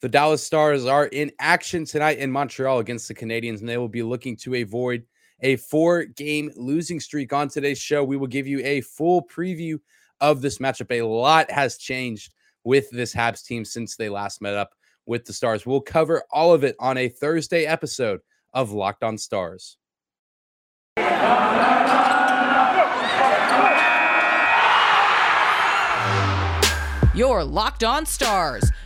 The Dallas Stars are in action tonight in Montreal against the Canadiens, and they will be looking to avoid a four game losing streak. On today's show, we will give you a full preview of this matchup. A lot has changed with this Habs team since they last met up with the Stars. We'll cover all of it on a Thursday episode of Locked On Stars. You're Locked On Stars,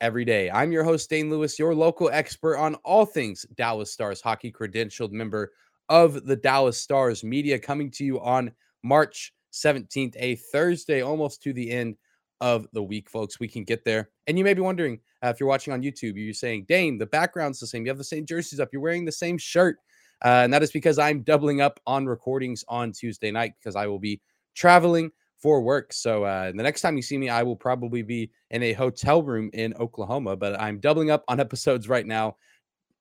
every day. I'm your host, Dane Lewis, your local expert on all things Dallas Stars hockey, credentialed member of the Dallas Stars media, coming to you on March 17th, a Thursday, almost to the end of the week, folks. We can get there. And you may be wondering uh, if you're watching on YouTube, you're saying, Dane, the background's the same. You have the same jerseys up. You're wearing the same shirt. Uh, and that is because I'm doubling up on recordings on Tuesday night because I will be traveling for work. So uh, the next time you see me, I will probably be in a hotel room in Oklahoma, but I'm doubling up on episodes right now.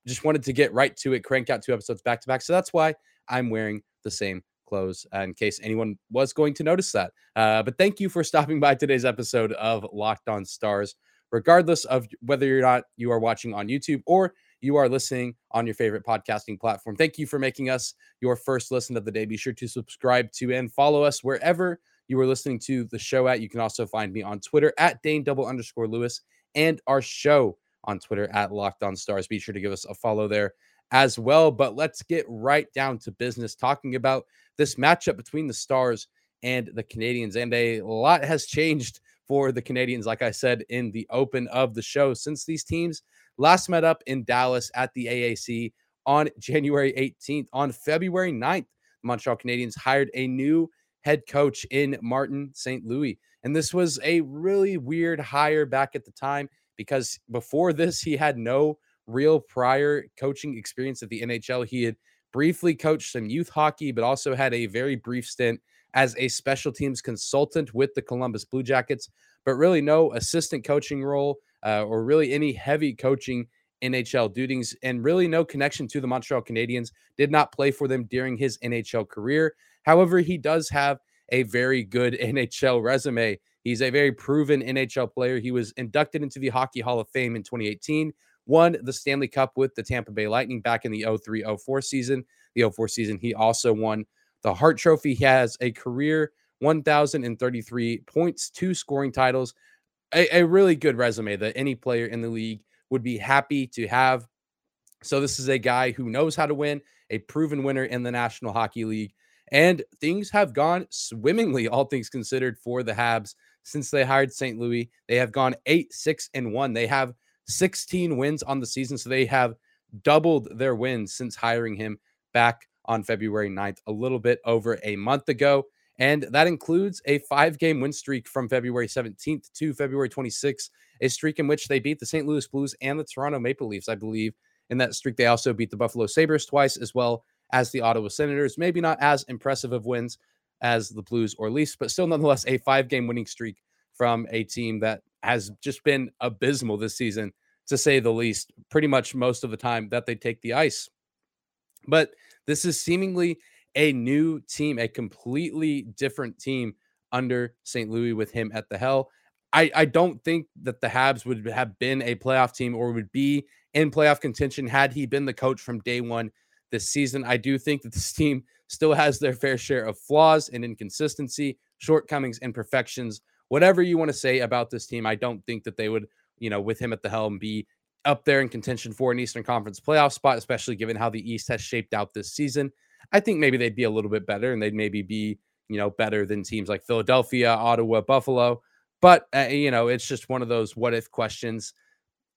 Just wanted to get right to it, crank out two episodes back to back. So that's why I'm wearing the same clothes uh, in case anyone was going to notice that. Uh, but thank you for stopping by today's episode of Locked On Stars. Regardless of whether or not you are watching on YouTube or you are listening on your favorite podcasting platform. Thank you for making us your first listen of the day. Be sure to subscribe to and follow us wherever you are listening to the show at. You can also find me on Twitter at Dane double underscore Lewis and our show on Twitter at Locked On Stars. Be sure to give us a follow there as well. But let's get right down to business talking about this matchup between the Stars and the Canadiens. And a lot has changed for the Canadiens, like I said in the open of the show, since these teams last met up in Dallas at the AAC on January 18th. On February 9th, the Montreal Canadiens hired a new head coach in Martin St. Louis. And this was a really weird hire back at the time because before this, he had no real prior coaching experience at the NHL. He had briefly coached some youth hockey, but also had a very brief stint as a special teams consultant with the Columbus Blue Jackets, but really no assistant coaching role uh, or really any heavy coaching NHL duties, and really no connection to the Montreal Canadiens. Did not play for them during his NHL career. However, he does have a very good NHL resume. He's a very proven NHL player. He was inducted into the Hockey Hall of Fame in 2018, won the Stanley Cup with the Tampa Bay Lightning back in the 03 04 season. The 04 season, he also won the Hart Trophy. He has a career 1,033 points, two scoring titles, a, a really good resume that any player in the league would be happy to have. So, this is a guy who knows how to win, a proven winner in the National Hockey League. And things have gone swimmingly, all things considered, for the Habs since they hired St. Louis. They have gone 8 6 and 1. They have 16 wins on the season. So they have doubled their wins since hiring him back on February 9th, a little bit over a month ago. And that includes a five game win streak from February 17th to February 26th, a streak in which they beat the St. Louis Blues and the Toronto Maple Leafs, I believe. In that streak, they also beat the Buffalo Sabres twice, as well as the Ottawa Senators. Maybe not as impressive of wins as the Blues or Leafs, but still nonetheless a five game winning streak from a team that has just been abysmal this season, to say the least, pretty much most of the time that they take the ice. But this is seemingly a new team, a completely different team under St. Louis with him at the helm. I, I don't think that the Habs would have been a playoff team or would be in playoff contention had he been the coach from day one this season. I do think that this team still has their fair share of flaws and inconsistency, shortcomings, imperfections. Whatever you want to say about this team, I don't think that they would, you know, with him at the helm, be up there in contention for an Eastern Conference playoff spot, especially given how the East has shaped out this season. I think maybe they'd be a little bit better and they'd maybe be, you know, better than teams like Philadelphia, Ottawa, Buffalo. But, uh, you know, it's just one of those what if questions.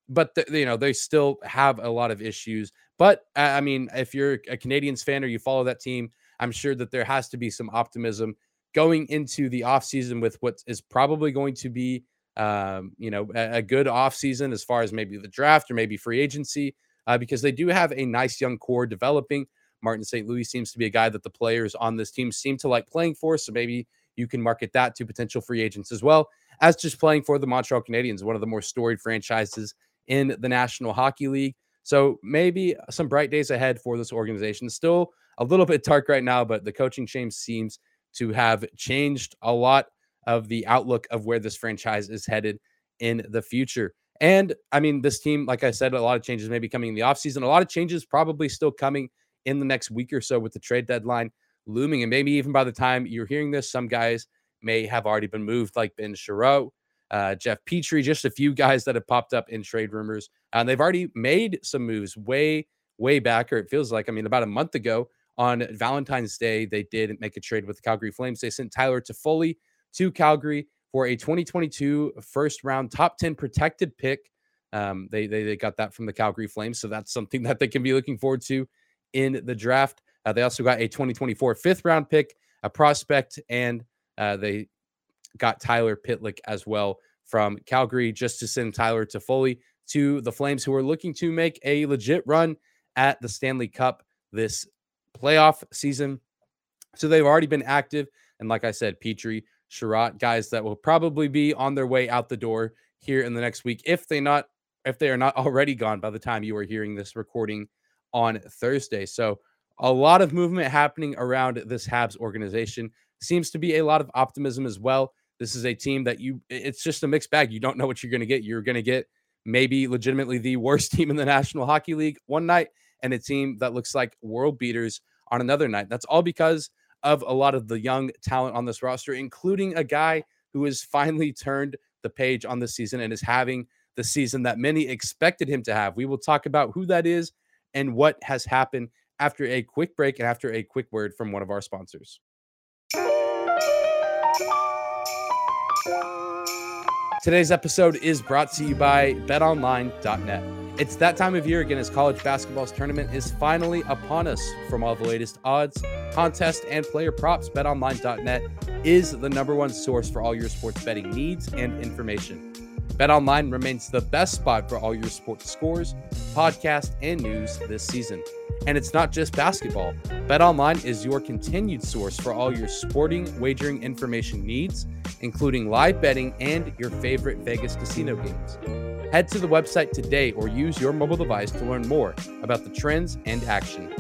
But, the, you know, they still have a lot of issues. But I mean, if you're a Canadiens fan or you follow that team, I'm sure that there has to be some optimism going into the offseason with what is probably going to be, um, you know, a, a good offseason as far as maybe the draft or maybe free agency, uh, because they do have a nice young core developing. Martin St. Louis seems to be a guy that the players on this team seem to like playing for. So maybe you can market that to potential free agents as well as just playing for the Montreal Canadiens, one of the more storied franchises in the National Hockey League. So maybe some bright days ahead for this organization. Still a little bit dark right now, but the coaching change seems to have changed a lot of the outlook of where this franchise is headed in the future. And I mean, this team, like I said, a lot of changes may be coming in the offseason. A lot of changes probably still coming in the next week or so with the trade deadline looming. And maybe even by the time you're hearing this, some guys may have already been moved, like Ben Chiarot, uh, Jeff Petry, just a few guys that have popped up in trade rumors. And they've already made some moves way, way back, or it feels like, I mean, about a month ago on Valentine's Day, they did make a trade with the Calgary Flames. They sent Tyler Toffoli to Calgary for a 2022 first round top 10 protected pick. Um, they, they, they got that from the Calgary Flames. So that's something that they can be looking forward to in the draft. Uh, they also got a 2024 fifth round pick, a prospect, and uh, they got Tyler Pitlick as well from Calgary just to send Tyler to Toffoli to the Flames, who are looking to make a legit run at the Stanley Cup this playoff season. So they've already been active. And like I said, Petry, Chiarot, guys that will probably be on their way out the door here in the next week if they not if they are not already gone by the time you are hearing this recording on Thursday. So a lot of movement happening around this Habs organization. Seems to be a lot of optimism as well. This is a team that you, it's just a mixed bag. You don't know what you're going to get. You're going to get maybe legitimately the worst team in the National Hockey League one night and a team that looks like world beaters on another night. That's all because of a lot of the young talent on this roster, including a guy who has finally turned the page on the season and is having the season that many expected him to have. We will talk about who that is and what has happened after a quick break and after a quick word from one of our sponsors. Today's episode is brought to you by betonline.net. It's that time of year again as college basketball's tournament is finally upon us. From all the latest odds, contests, and player props, betonline.net is the number one source for all your sports betting needs and information. BetOnline remains the best spot for all your sports scores, podcasts, and news this season. And it's not just basketball. BetOnline is your continued source for all your sporting wagering information needs, including live betting and your favorite Vegas casino games. Head to the website today or use your mobile device to learn more about the trends and action.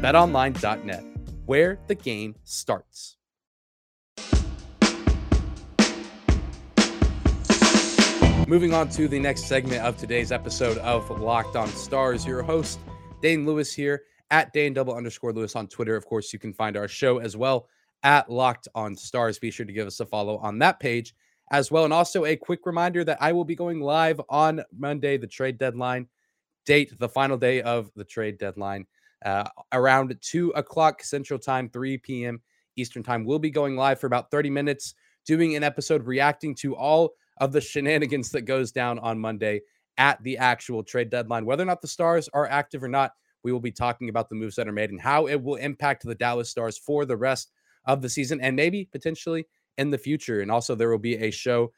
BetOnline.net, where the game starts. Moving on to the next segment of today's episode of Locked On Stars. Your host, Dane Lewis here at Dane double underscore Lewis on Twitter. Of course, you can find our show as well at Locked On Stars. Be sure to give us a follow on that page as well. And also a quick reminder that I will be going live on Monday, the trade deadline date, the final day of the trade deadline, uh, around 2 o'clock Central Time, 3 p.m. Eastern Time. We'll be going live for about 30 minutes, doing an episode reacting to all of the shenanigans that goes down on Monday at the actual trade deadline. Whether or not the Stars are active or not, we will be talking about the moves that are made and how it will impact the Dallas Stars for the rest of the season and maybe potentially in the future. And also there will be a show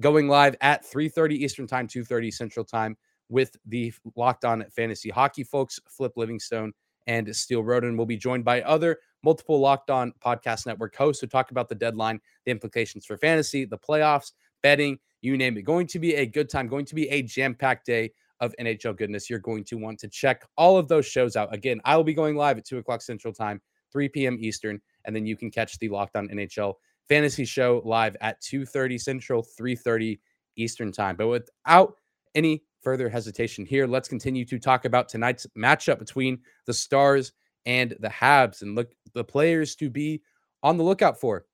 going live at 3:30 Eastern Time, 2:30 Central Time with the Locked On Fantasy Hockey folks, Flip Livingstone and Steele Roden will be joined by other multiple Locked On Podcast Network hosts who talk about the deadline, the implications for fantasy, the playoffs, betting, you name it. Going to be a good time, going to be a jam packed day of NHL goodness. You're going to want to check all of those shows out. Again, I will be going live at 2 o'clock Central Time, 3 p.m. Eastern, and then you can catch the Locked On NHL fantasy show live at 2.30 Central, 3.30 Eastern Time. But without any further hesitation here, let's continue to talk about tonight's matchup between the Stars and the Habs and look the players to be on the lookout for.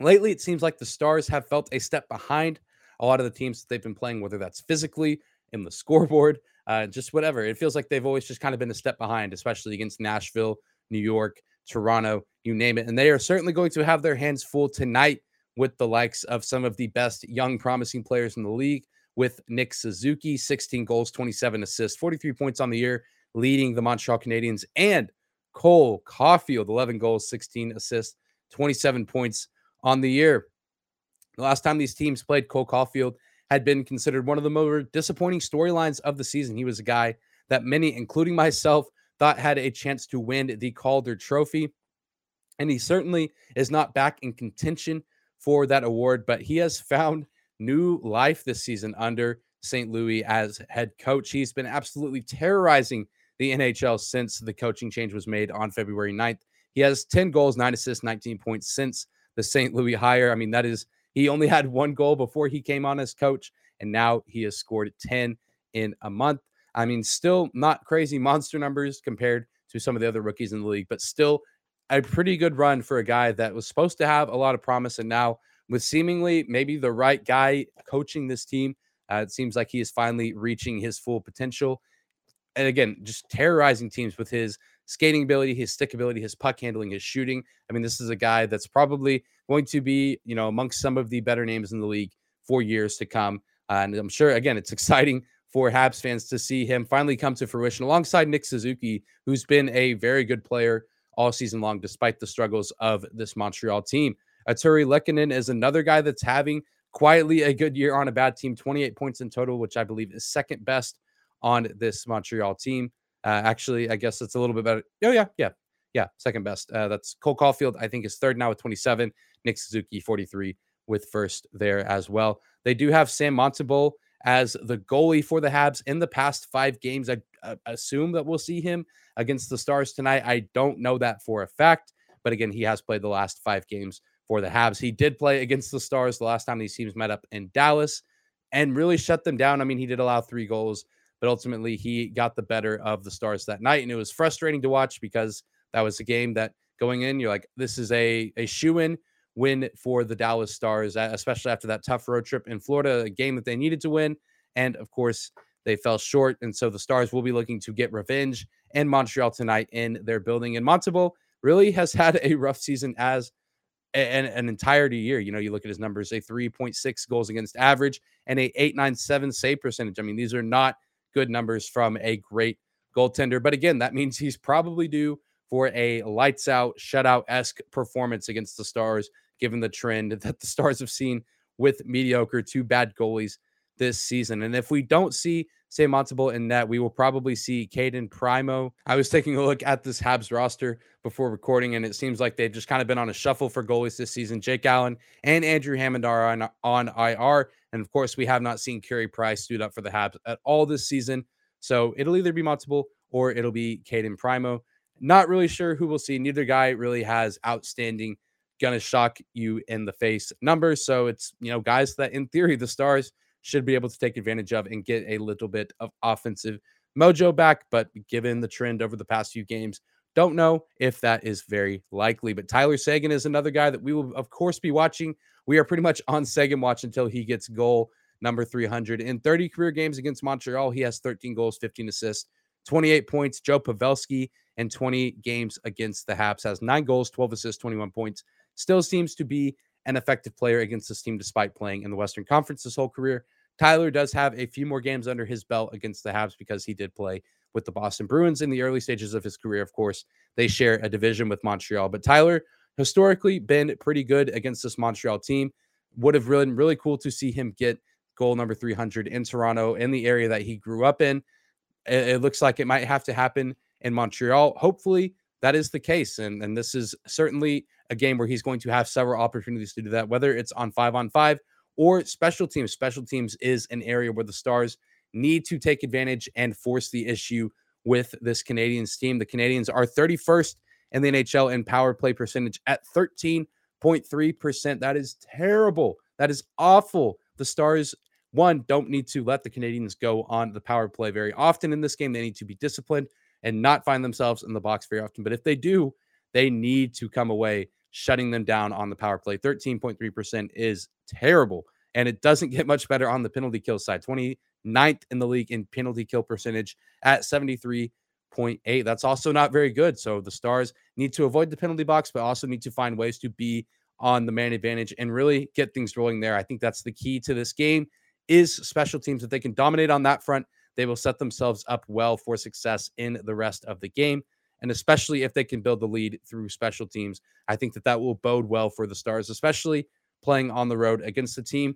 Lately, it seems like the Stars have felt a step behind a lot of the teams that they've been playing, whether that's physically in the scoreboard, uh, just whatever. It feels like they've always just kind of been a step behind, especially against Nashville, New York, Toronto, you name it. And they are certainly going to have their hands full tonight with the likes of some of the best young, promising players in the league, with Nick Suzuki, 16 goals, 27 assists, 43 points on the year, leading the Montreal Canadiens, and Cole Caufield, 11 goals, 16 assists, 27 points on the year. The last time these teams played, Cole Caufield had been considered one of the more disappointing storylines of the season. He was a guy that many, including myself, thought had a chance to win the Calder Trophy. And he certainly is not back in contention for that award, but he has found new life this season under St. Louis as head coach. He's been absolutely terrorizing the NHL since the coaching change was made on February 9th. He has 10 goals, nine assists, 19 points since the St. Louis hire. I mean, that is, he only had one goal before he came on as coach, and now he has scored 10 in a month. I mean, still not crazy monster numbers compared to some of the other rookies in the league, but still a pretty good run for a guy that was supposed to have a lot of promise. And now, with seemingly maybe the right guy coaching this team, uh, it seems like he is finally reaching his full potential. And again, just terrorizing teams with his skating ability, his stick ability, his puck handling, his shooting. I mean, this is a guy that's probably going to be, you know, amongst some of the better names in the league for years to come. Uh, and I'm sure, again, it's exciting for Habs fans to see him finally come to fruition alongside Nick Suzuki, who's been a very good player all season long, despite the struggles of this Montreal team. Artturi Lehkonen is another guy that's having quietly a good year on a bad team, 28 points in total, which I believe is second best on this Montreal team. Uh, actually, I guess it's a little bit better. Oh, yeah, yeah, yeah, second best. Uh, that's Cole Caufield, I think, is third now with 27. Nick Suzuki, 43, with first there as well. They do have Sam Montembeault as the goalie for the Habs in the past five games. I, I assume that we'll see him against the Stars tonight. I don't know that for a fact, but again, he has played the last five games for the Habs. He did play against the Stars the last time these teams met up in Dallas and really shut them down. I mean, he did allow three goals, but ultimately he got the better of the Stars that night. And it was frustrating to watch because that was a game that going in, you're like, this is a, a shoe in win for the Dallas Stars, especially after that tough road trip in Florida, a game that they needed to win. And of course, they fell short. And so the Stars will be looking to get revenge in Montreal tonight in their building. And Montembeault really has had a rough season as an, an entirety year. You know, you look at his numbers, a 3.6 goals against average and a 897 save percentage. I mean, these are not good numbers from a great goaltender. But again, that means he's probably due for a lights out, shutout esque performance against the Stars, given the trend that the Stars have seen with mediocre two bad goalies this season. And if we don't see Sam Montembeault in net, we will probably see Cayden Primeau. I was taking a look at this Habs roster before recording, and it seems like they've just kind of been on a shuffle for goalies this season. Jake Allen and Andrew Hammond are on, on IR. And of course, we have not seen Carey Price suit up for the Habs at all this season. So it'll either be Montembeault or it'll be Cayden Primeau. Not really sure who we'll see. Neither guy really has outstanding, gonna shock you in the face numbers. So it's, you know, guys that in theory the Stars should be able to take advantage of and get a little bit of offensive mojo back. But given the trend over the past few games, don't know if that is very likely. But Tyler Seguin is another guy that we will, of course, be watching. We are pretty much on Seguin watch until he gets goal number 300. In 30 career games against Montreal, he has 13 goals, 15 assists, 28 points. Joe Pavelski in 20 games against the Habs has nine goals, 12 assists, 21 points. Still seems to be an effective player against this team despite playing in the Western Conference his whole career. Tyler does have a few more games under his belt against the Habs because he did play with the Boston Bruins in the early stages of his career. Of course, they share a division with Montreal, but Tyler historically been pretty good against this Montreal team. Would have been really cool to see him get goal number 300 in Toronto in the area that he grew up in. It, looks like it might have to happen in Montreal. Hopefully, that is the case. And, and this is certainly a game where he's going to have several opportunities to do that, whether it's on five on five or special teams. Special teams is an area where the Stars need to take advantage and force the issue with this Canadiens team. The Canadiens are 31st in the NHL in power play percentage at 13.3%. That is terrible. That is awful. The Stars, one, don't need to let the Canadiens go on the power play very often in this game. They need to be disciplined and not find themselves in the box very often. But if they do, they need to come away shutting them down on the power play. 13.3% is terrible. And it doesn't get much better on the penalty kill side. 29th in the league in penalty kill percentage at 73.8. That's also not very good. So the Stars need to avoid the penalty box, but also need to find ways to be on the man advantage and really get things rolling there. I think that's the key to this game is special teams. If they can dominate on that front, they will set themselves up well for success in the rest of the game. And especially if they can build the lead through special teams, I think that that will bode well for the Stars, especially playing on the road against the team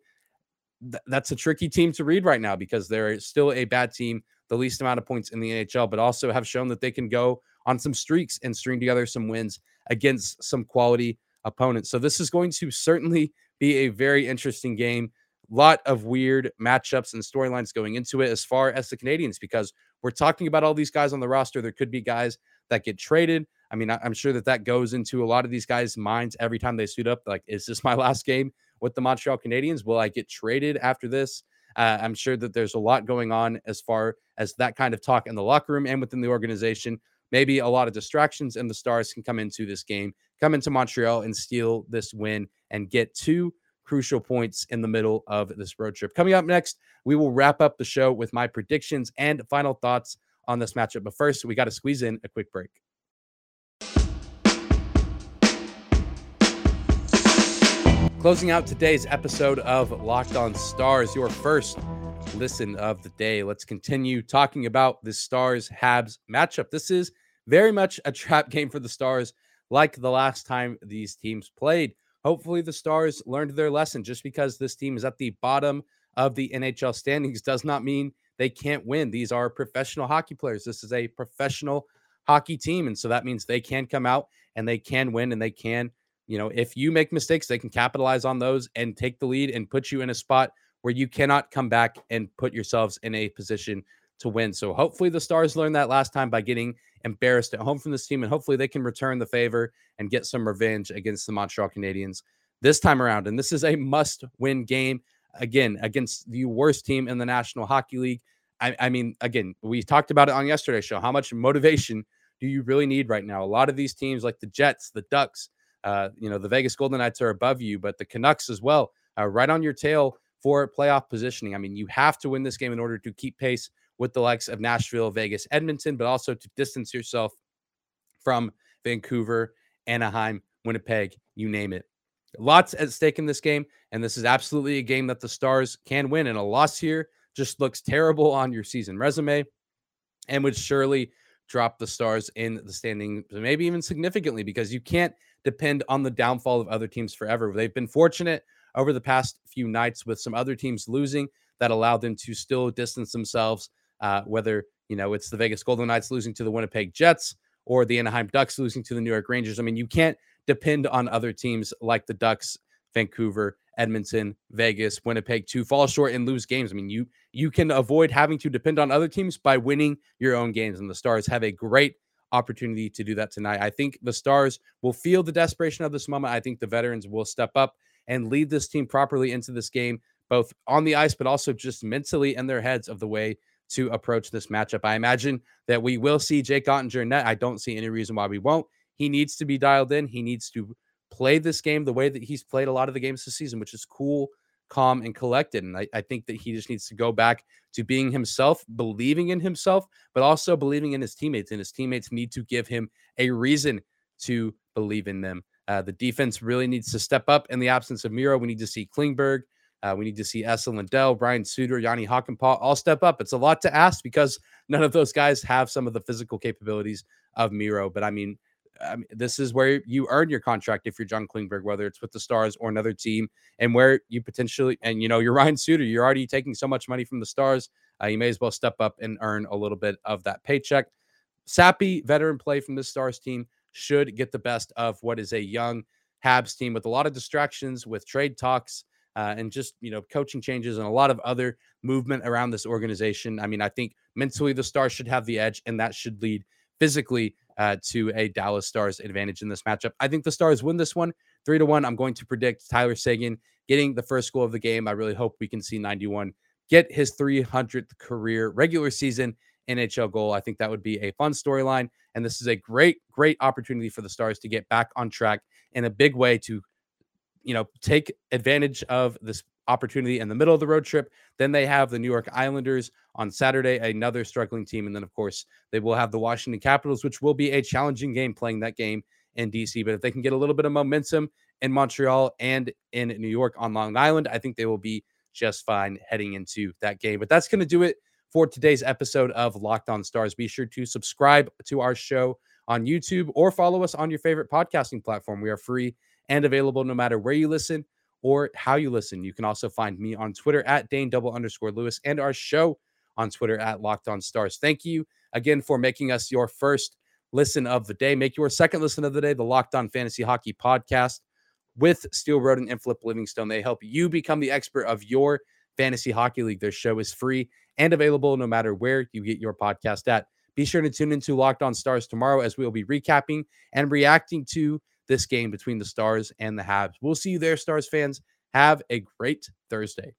th- that's a tricky team to read right now because they're still a bad team the least amount of points in the NHL, but also have shown that they can go on some streaks and string together some wins against some quality opponents. So this is going to certainly be a very interesting game. Lot of weird matchups and storylines going into it as far as the Canadiens, because we're talking about all these guys on the roster. There could be guys that get traded. I mean, I'm sure that that goes into a lot of these guys' minds every time they suit up. Like, is this my last game with the Montreal Canadiens? Will I get traded after this? Uh, I'm sure that there's a lot going on as far as that kind of talk in the locker room and within the organization. Maybe a lot of distractions, and the Stars can come into this game, come into Montreal and steal this win and get two crucial points in the middle of this road trip. Coming up next, we will wrap up the show with my predictions and final thoughts on this matchup. But first, we got to squeeze in a quick break. Closing out today's episode of Locked On Stars, your first listen of the day. Let's continue talking about the Stars Habs matchup. This is very much a trap game for the Stars, like the last time these teams played. Hopefully, the Stars learned their lesson. Just because this team is at the bottom of the NHL standings does not mean they can't win. These are professional hockey players. This is a professional hockey team. And so that means they can come out and they can win and they can you know, if you make mistakes, they can capitalize on those and take the lead and put you in a spot where you cannot come back and put yourselves in a position to win. So hopefully the Stars learned that last time by getting embarrassed at home from this team, and hopefully they can return the favor and get some revenge against the Montreal Canadiens this time around. And this is a must-win game again against the worst team in the National Hockey League. I, I mean, again, we talked about it on yesterday's show. How much motivation do you really need right now? A lot of these teams, like the Jets, the Ducks, uh, you know, the Vegas Golden Knights are above you, but the Canucks as well, uh, right on your tail for playoff positioning. I mean, you have to win this game in order to keep pace with the likes of Nashville, Vegas, Edmonton, but also to distance yourself from Vancouver, Anaheim, Winnipeg, you name it. Lots at stake in this game, and this is absolutely a game that the Stars can win. And a loss here just looks terrible on your season resume and would surely drop the Stars in the standing, maybe even significantly, because you can't depend on the downfall of other teams forever. They've been fortunate over the past few nights with some other teams losing that allowed them to still distance themselves, uh, whether you know it's the Vegas Golden Knights losing to the Winnipeg Jets or the Anaheim Ducks losing to the New York Rangers. I mean, you can't depend on other teams like the Ducks, Vancouver, Edmonton, Vegas, Winnipeg to fall short and lose games. I mean, you you can avoid having to depend on other teams by winning your own games. And the Stars have a great opportunity to do that tonight. I think the Stars will feel the desperation of this moment. I think the veterans will step up and lead this team properly into this game, both on the ice, but also just mentally in their heads of the way to approach this matchup. I imagine that we will see Jake Oettinger net. I don't see any reason why we won't. He needs to be dialed in. He needs to play this game the way that he's played a lot of the games this season, which is cool, calm, and collected. And I, I, think that he just needs to go back to being himself, believing in himself, but also believing in his teammates. And his teammates need to give him a reason to believe in them. Uh, the defense really needs to step up in the absence of Miro. We need to see Klingberg. Uh, we need to see Esa Lindell, Ryan Suter, Jani Hakanpää all step up. It's a lot to ask because none of those guys have some of the physical capabilities of Miro. But I mean, I mean, this is where you earn your contract if you're John Klingberg, whether it's with the Stars or another team, and where you potentially, and you know, you're Ryan Suter, you're already taking so much money from the Stars, uh, you may as well step up and earn a little bit of that paycheck. Sappy veteran play from the Stars team should get the best of what is a young Habs team with a lot of distractions, with trade talks, uh, and just you know coaching changes and a lot of other movement around this organization. I mean, I think mentally the Stars should have the edge, and that should lead physically uh, to a Dallas Stars advantage in this matchup. I think the Stars win this one three to one. I'm going to predict Tyler Seguin getting the first goal of the game. I really hope we can see 91 get his 300th career regular season NHL goal. I think that would be a fun storyline. And this is a great, great opportunity for the Stars to get back on track in a big way to, you know, take advantage of this opportunity in the middle of the road trip. Then they have the New York Islanders on Saturday, another struggling team. And then, of course, they will have the Washington Capitals, which will be a challenging game playing that game in DC. But if they can get a little bit of momentum in Montreal and in New York on Long Island, I think they will be just fine heading into that game. But that's going to do it for today's episode of Locked On Stars. Be sure to subscribe to our show on YouTube or follow us on your favorite podcasting platform. We are free and available no matter where you listen or how you listen. You can also find me on Twitter at Dane double underscore Lewis and our show on Twitter at Locked On Stars. Thank you again for making us your first listen of the day. Make your second listen of the day, the Locked On Fantasy Hockey Podcast with Steele Roden and Flip Livingstone. They help you become the expert of your fantasy hockey league. Their show is free and available no matter where you get your podcast at. Be sure to tune into Locked On Stars tomorrow as we'll be recapping and reacting to this game between the Stars and the Habs. We'll see you there, Stars fans. Have a great Thursday.